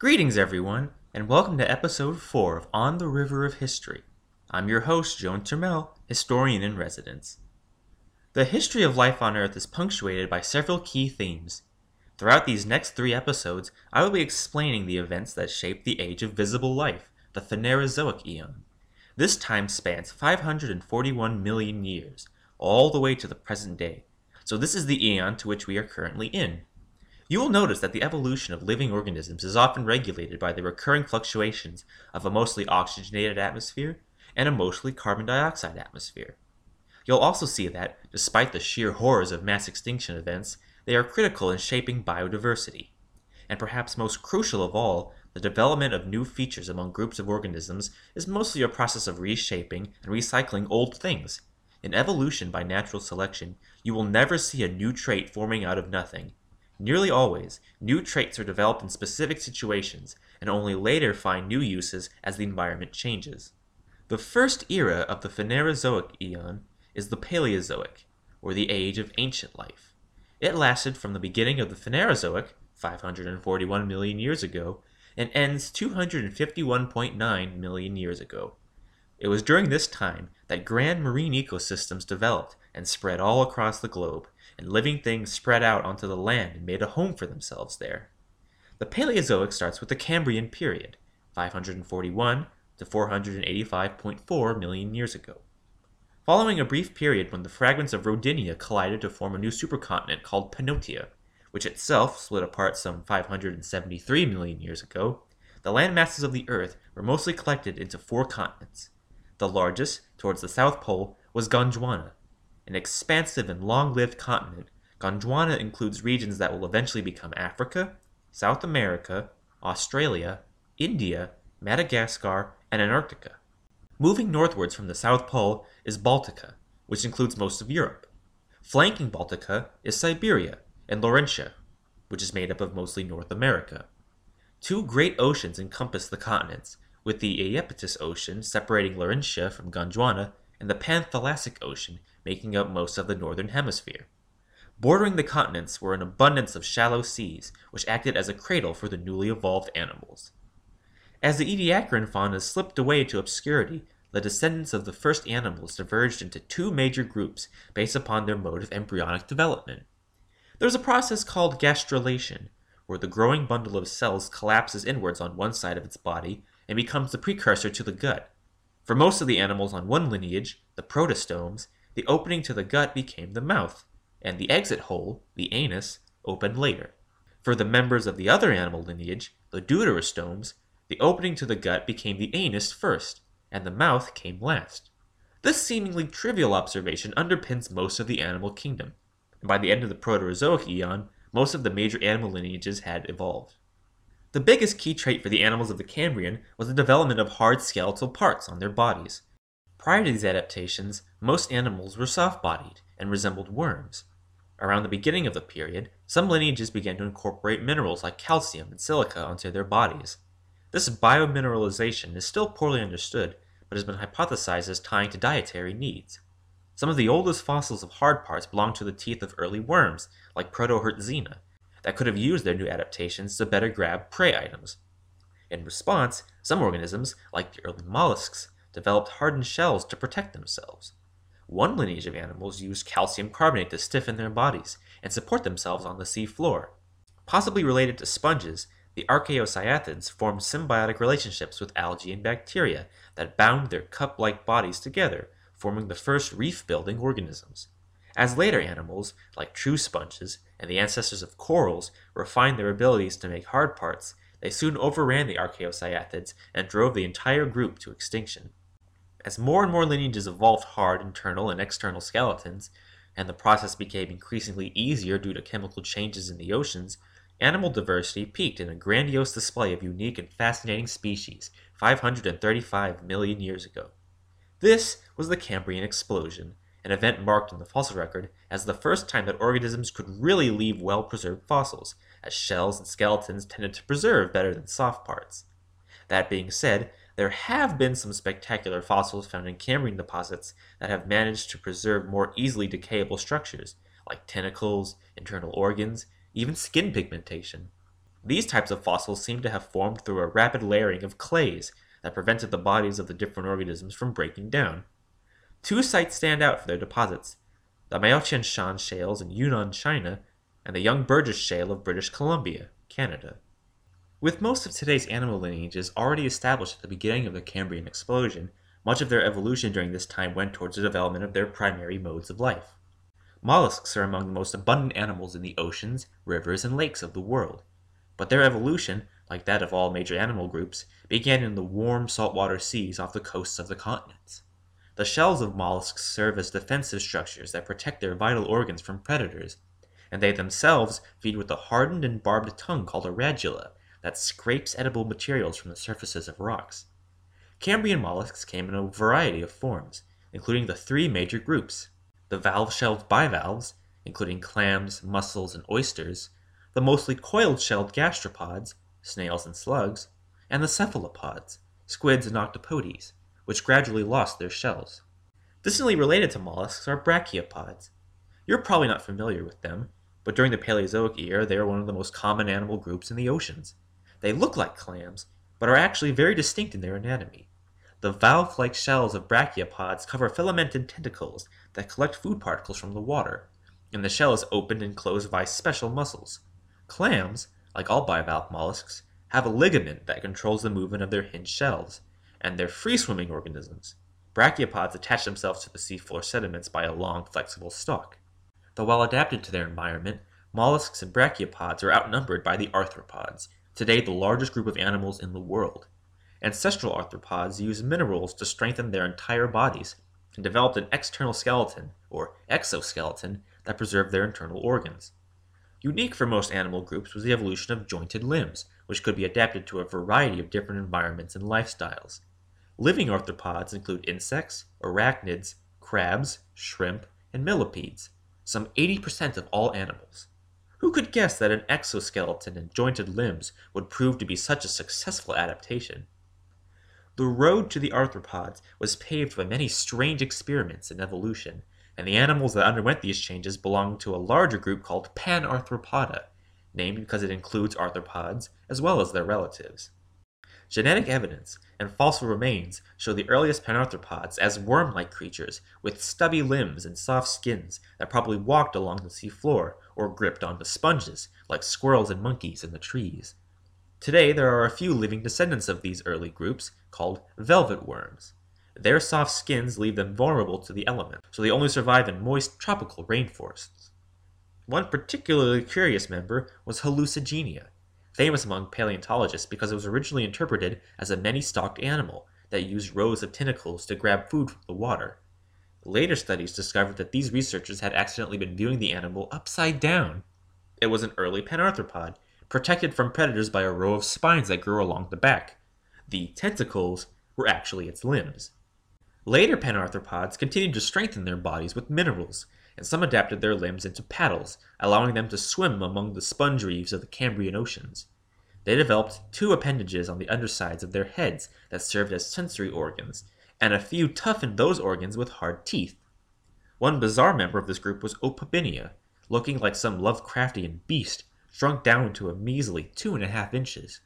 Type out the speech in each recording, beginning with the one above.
Greetings, everyone, and welcome to episode 4 of On the River of History. I'm your host, Joan Termel, historian in residence. The history of life on Earth is punctuated by several key themes. Throughout these next three episodes, I will be explaining the events that shaped the age of visible life, the Phanerozoic Eon. This time spans 541 million years, all the way to the present day, so this is the eon to which we are currently in. You will notice that the evolution of living organisms is often regulated by the recurring fluctuations of a mostly oxygenated atmosphere and a mostly carbon dioxide atmosphere. You'll also see that, despite the sheer horrors of mass extinction events, they are critical in shaping biodiversity. And perhaps most crucial of all, the development of new features among groups of organisms is mostly a process of reshaping and recycling old things. In evolution by natural selection, you will never see a new trait forming out of nothing, Nearly always, new traits are developed in specific situations and only later find new uses as the environment changes. The first era of the Phanerozoic eon is the Paleozoic, or the age of ancient life. It lasted from the beginning of the Phanerozoic, 541 million years ago, and ends 251.9 million years ago. It was during this time that grand marine ecosystems developed and spread all across the globe, and living things spread out onto the land and made a home for themselves there. The Paleozoic starts with the Cambrian period, 541 to 485.4 million years ago. Following a brief period when the fragments of Rodinia collided to form a new supercontinent called Pannotia, which itself split apart some 573 million years ago, the land masses of the Earth were mostly collected into four continents. The largest, towards the South Pole, was Gondwana, an expansive and long-lived continent, Gondwana includes regions that will eventually become Africa, South America, Australia, India, Madagascar, and Antarctica. Moving northwards from the South Pole is Baltica, which includes most of Europe. Flanking Baltica is Siberia and Laurentia, which is made up of mostly North America. Two great oceans encompass the continents, with the Iapetus Ocean separating Laurentia from Gondwana and the Panthalassic Ocean making up most of the northern hemisphere. Bordering the continents were an abundance of shallow seas, which acted as a cradle for the newly evolved animals. As the Ediacaran fauna slipped away to obscurity, the descendants of the first animals diverged into two major groups based upon their mode of embryonic development. There's a process called gastrulation, where the growing bundle of cells collapses inwards on one side of its body and becomes the precursor to the gut. For most of the animals on one lineage, the protostomes, the opening to the gut became the mouth, and the exit hole, the anus, opened later. For the members of the other animal lineage, the deuterostomes, the opening to the gut became the anus first, and the mouth came last. This seemingly trivial observation underpins most of the animal kingdom, by the end of the Proterozoic eon, most of the major animal lineages had evolved. The biggest key trait for the animals of the Cambrian was the development of hard skeletal parts on their bodies. Prior to these adaptations, most animals were soft-bodied and resembled worms. Around the beginning of the period, some lineages began to incorporate minerals like calcium and silica onto their bodies. This biomineralization is still poorly understood, but has been hypothesized as tying to dietary needs. Some of the oldest fossils of hard parts belong to the teeth of early worms, like Protohertzina, that could have used their new adaptations to better grab prey items. In response, some organisms, like the early mollusks, developed hardened shells to protect themselves. One lineage of animals used calcium carbonate to stiffen their bodies and support themselves on the sea floor. Possibly related to sponges, the archaeocyathids formed symbiotic relationships with algae and bacteria that bound their cup-like bodies together, forming the first reef-building organisms. As later animals, like true sponges and the ancestors of corals, refined their abilities to make hard parts, they soon overran the archaeocyathids and drove the entire group to extinction. As more and more lineages evolved hard internal and external skeletons, and the process became increasingly easier due to chemical changes in the oceans, animal diversity peaked in a grandiose display of unique and fascinating species 535 million years ago. This was the Cambrian explosion, an event marked in the fossil record as the first time that organisms could really leave well-preserved fossils, as shells and skeletons tended to preserve better than soft parts. That being said, there have been some spectacular fossils found in Cambrian deposits that have managed to preserve more easily decayable structures, like tentacles, internal organs, even skin pigmentation. These types of fossils seem to have formed through a rapid layering of clays that prevented the bodies of the different organisms from breaking down. Two sites stand out for their deposits the Maotian Shan shales in Yunnan, China, and the Young Burgess Shale of British Columbia, Canada. With most of today's animal lineages already established at the beginning of the Cambrian explosion, much of their evolution during this time went towards the development of their primary modes of life. Mollusks are among the most abundant animals in the oceans, rivers, and lakes of the world, but their evolution, like that of all major animal groups, began in the warm saltwater seas off the coasts of the continents. The shells of mollusks serve as defensive structures that protect their vital organs from predators, and they themselves feed with a hardened and barbed tongue called a radula that scrapes edible materials from the surfaces of rocks. Cambrian mollusks came in a variety of forms, including the three major groups the valve-shelled bivalves, including clams, mussels, and oysters, the mostly coiled-shelled gastropods, snails and slugs, and the cephalopods, squids and octopodes, which gradually lost their shells. Distantly related to mollusks are brachiopods. You're probably not familiar with them, but during the Paleozoic era they were one of the most common animal groups in the oceans. They look like clams, but are actually very distinct in their anatomy. The valve-like shells of brachiopods cover filamented tentacles that collect food particles from the water, and the shell is opened and closed by special muscles. Clams, like all bivalve mollusks, have a ligament that controls the movement of their hinged shells, and they're free-swimming organisms. Brachiopods attach themselves to the seafloor sediments by a long, flexible stalk. Though well adapted to their environment, mollusks and brachiopods are outnumbered by the arthropods, today the largest group of animals in the world. Ancestral arthropods used minerals to strengthen their entire bodies and developed an external skeleton, or exoskeleton, that preserved their internal organs. Unique for most animal groups was the evolution of jointed limbs, which could be adapted to a variety of different environments and lifestyles. Living arthropods include insects, arachnids, crabs, shrimp, and millipedes, some 80% of all animals. Who could guess that an exoskeleton and jointed limbs would prove to be such a successful adaptation? The road to the arthropods was paved by many strange experiments in evolution, and the animals that underwent these changes belonged to a larger group called Panarthropoda, named because it includes arthropods as well as their relatives. Genetic evidence and fossil remains show the earliest panarthropods as worm-like creatures with stubby limbs and soft skins that probably walked along the seafloor or gripped onto sponges like squirrels and monkeys in the trees. Today, there are a few living descendants of these early groups called velvet worms. Their soft skins leave them vulnerable to the elements, so they only survive in moist tropical rainforests. One particularly curious member was Hallucigenia, famous among paleontologists because it was originally interpreted as a many-stalked animal that used rows of tentacles to grab food from the water. Later studies discovered that these researchers had accidentally been viewing the animal upside down. It was an early panarthropod protected from predators by a row of spines that grew along the back. The tentacles were actually its limbs. Later panarthropods continued to strengthen their bodies with minerals, and some adapted their limbs into paddles, allowing them to swim among the sponge reefs of the Cambrian oceans. They developed two appendages on the undersides of their heads that served as sensory organs, and a few toughened those organs with hard teeth. One bizarre member of this group was Opabinia, looking like some Lovecraftian beast shrunk down to a measly two and a half inches.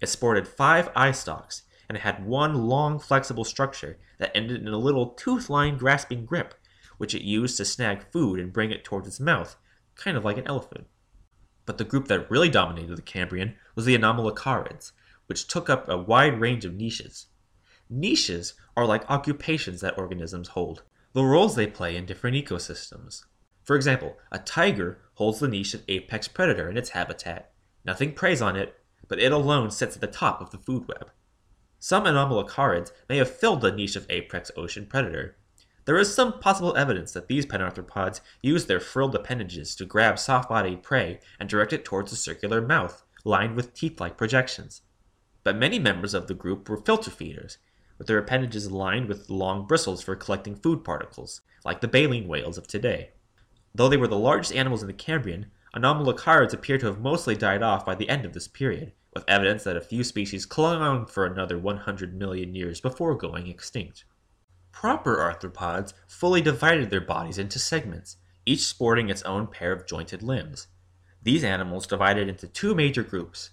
It sported five eye stalks and had one long flexible structure that ended in a little tooth-lined grasping grip, which it used to snag food and bring it towards its mouth, kind of like an elephant. But the group that really dominated the Cambrian was the Anomalocarids, which took up a wide range of niches. Niches are like occupations that organisms hold, the roles they play in different ecosystems. For example, a tiger holds the niche of apex predator in its habitat. Nothing preys on it, but it alone sits at the top of the food web. Some anomalocarids may have filled the niche of apex ocean predator. There is some possible evidence that these panarthropods used their frilled appendages to grab soft-bodied prey and direct it towards a circular mouth, lined with teeth-like projections. But many members of the group were filter feeders, with their appendages lined with long bristles for collecting food particles, like the baleen whales of today. Though they were the largest animals in the Cambrian, anomalocarids appear to have mostly died off by the end of this period, with evidence that a few species clung on for another 100 million years before going extinct. Proper arthropods fully divided their bodies into segments, each sporting its own pair of jointed limbs. These animals divided into two major groups,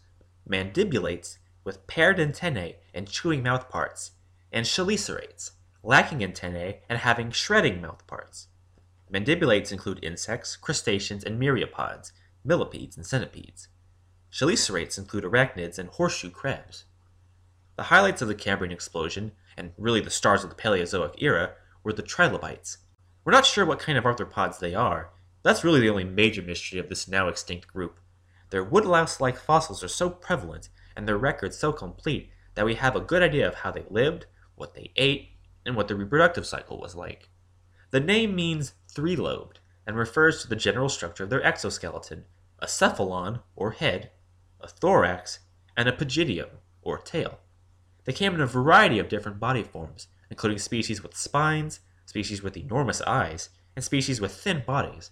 mandibulates with paired antennae and chewing mouthparts, and chelicerates, lacking antennae and having shredding mouthparts. Mandibulates include insects, crustaceans, and myriapods, millipedes, and centipedes. Chelicerates include arachnids and horseshoe crabs. The highlights of the Cambrian explosion, and really the stars of the Paleozoic era, were the trilobites. We're not sure what kind of arthropods they are. That's really the only major mystery of this now extinct group. Their woodlouse like fossils are so prevalent and their records so complete that we have a good idea of how they lived, what they ate, and what their reproductive cycle was like. The name means three lobed and refers to the general structure of their exoskeleton a cephalon, or head, a thorax, and a pygidium, or tail. They came in a variety of different body forms, including species with spines, species with enormous eyes, and species with thin bodies.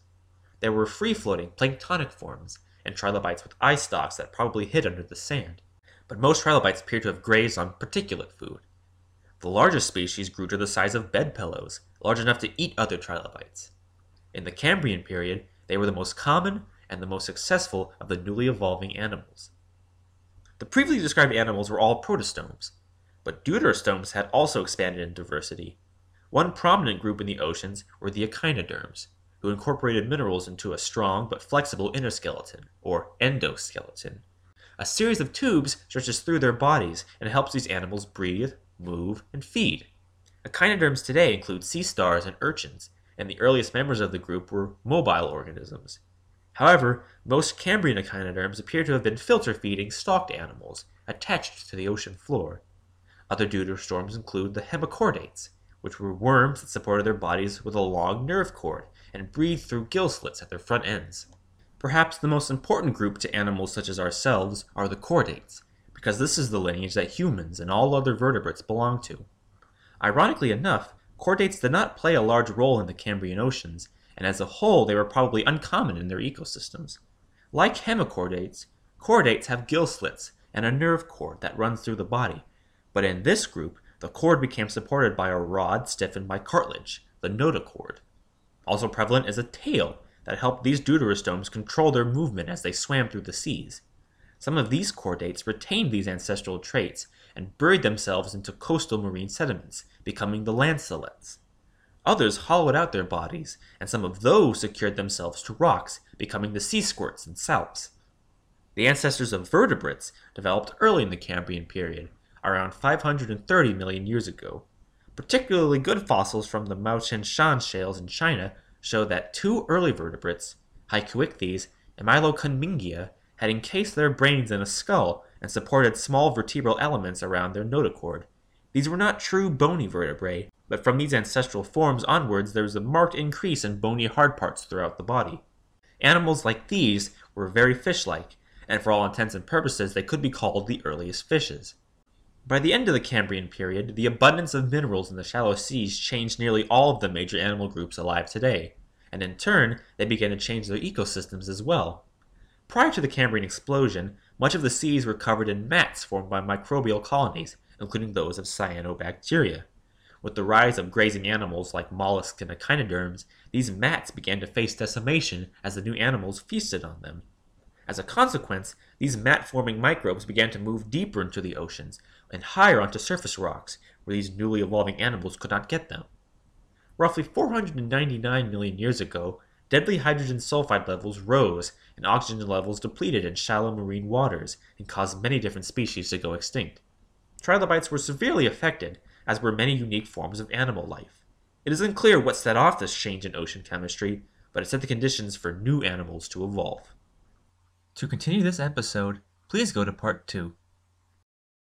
There were free floating planktonic forms, and trilobites with eye stalks that probably hid under the sand, but most trilobites appear to have grazed on particulate food. The largest species grew to the size of bed pillows, large enough to eat other trilobites. In the Cambrian period, they were the most common and the most successful of the newly evolving animals. The previously described animals were all protostomes, but deuterostomes had also expanded in diversity. One prominent group in the oceans were the echinoderms, who incorporated minerals into a strong but flexible inner skeleton, or endoskeleton. A series of tubes stretches through their bodies and helps these animals breathe, move, and feed. Echinoderms today include sea stars and urchins, and the earliest members of the group were mobile organisms. However, most Cambrian echinoderms appear to have been filter feeding stalked animals attached to the ocean floor. Other deuterostomes include the hemichordates, which were worms that supported their bodies with a long nerve cord and breathed through gill slits at their front ends. Perhaps the most important group to animals such as ourselves are the chordates, because this is the lineage that humans and all other vertebrates belong to. Ironically enough, chordates did not play a large role in the Cambrian oceans, and as a whole they were probably uncommon in their ecosystems. Like hemichordates, chordates have gill slits and a nerve cord that runs through the body, but in this group, the cord became supported by a rod stiffened by cartilage, the notochord. Also prevalent is a tail that helped these deuterostomes control their movement as they swam through the seas. Some of these chordates retained these ancestral traits and buried themselves into coastal marine sediments, becoming the lancelets. Others hollowed out their bodies, and some of those secured themselves to rocks, becoming the sea squirts and salps. The ancestors of vertebrates developed early in the Cambrian period, around 530 million years ago. Particularly good fossils from the Maotianshan shales in China show that two early vertebrates, Haikouichthys and Myllokunmingia, had encased their brains in a skull and supported small vertebral elements around their notochord. These were not true bony vertebrae, but from these ancestral forms onwards there was a marked increase in bony hard parts throughout the body. Animals like these were very fish-like, and for all intents and purposes they could be called the earliest fishes. By the end of the Cambrian period, the abundance of minerals in the shallow seas changed nearly all of the major animal groups alive today, and in turn, they began to change their ecosystems as well. Prior to the Cambrian explosion, much of the seas were covered in mats formed by microbial colonies, including those of cyanobacteria. With the rise of grazing animals like mollusks and echinoderms, these mats began to face decimation as the new animals feasted on them. As a consequence, these mat-forming microbes began to move deeper into the oceans and higher onto surface rocks, where these newly evolving animals could not get them. Roughly 499 million years ago, deadly hydrogen sulfide levels rose and oxygen levels depleted in shallow marine waters and caused many different species to go extinct. Trilobites were severely affected, as were many unique forms of animal life. It is unclear what set off this change in ocean chemistry, but it set the conditions for new animals to evolve. To continue this episode, please go to part 2.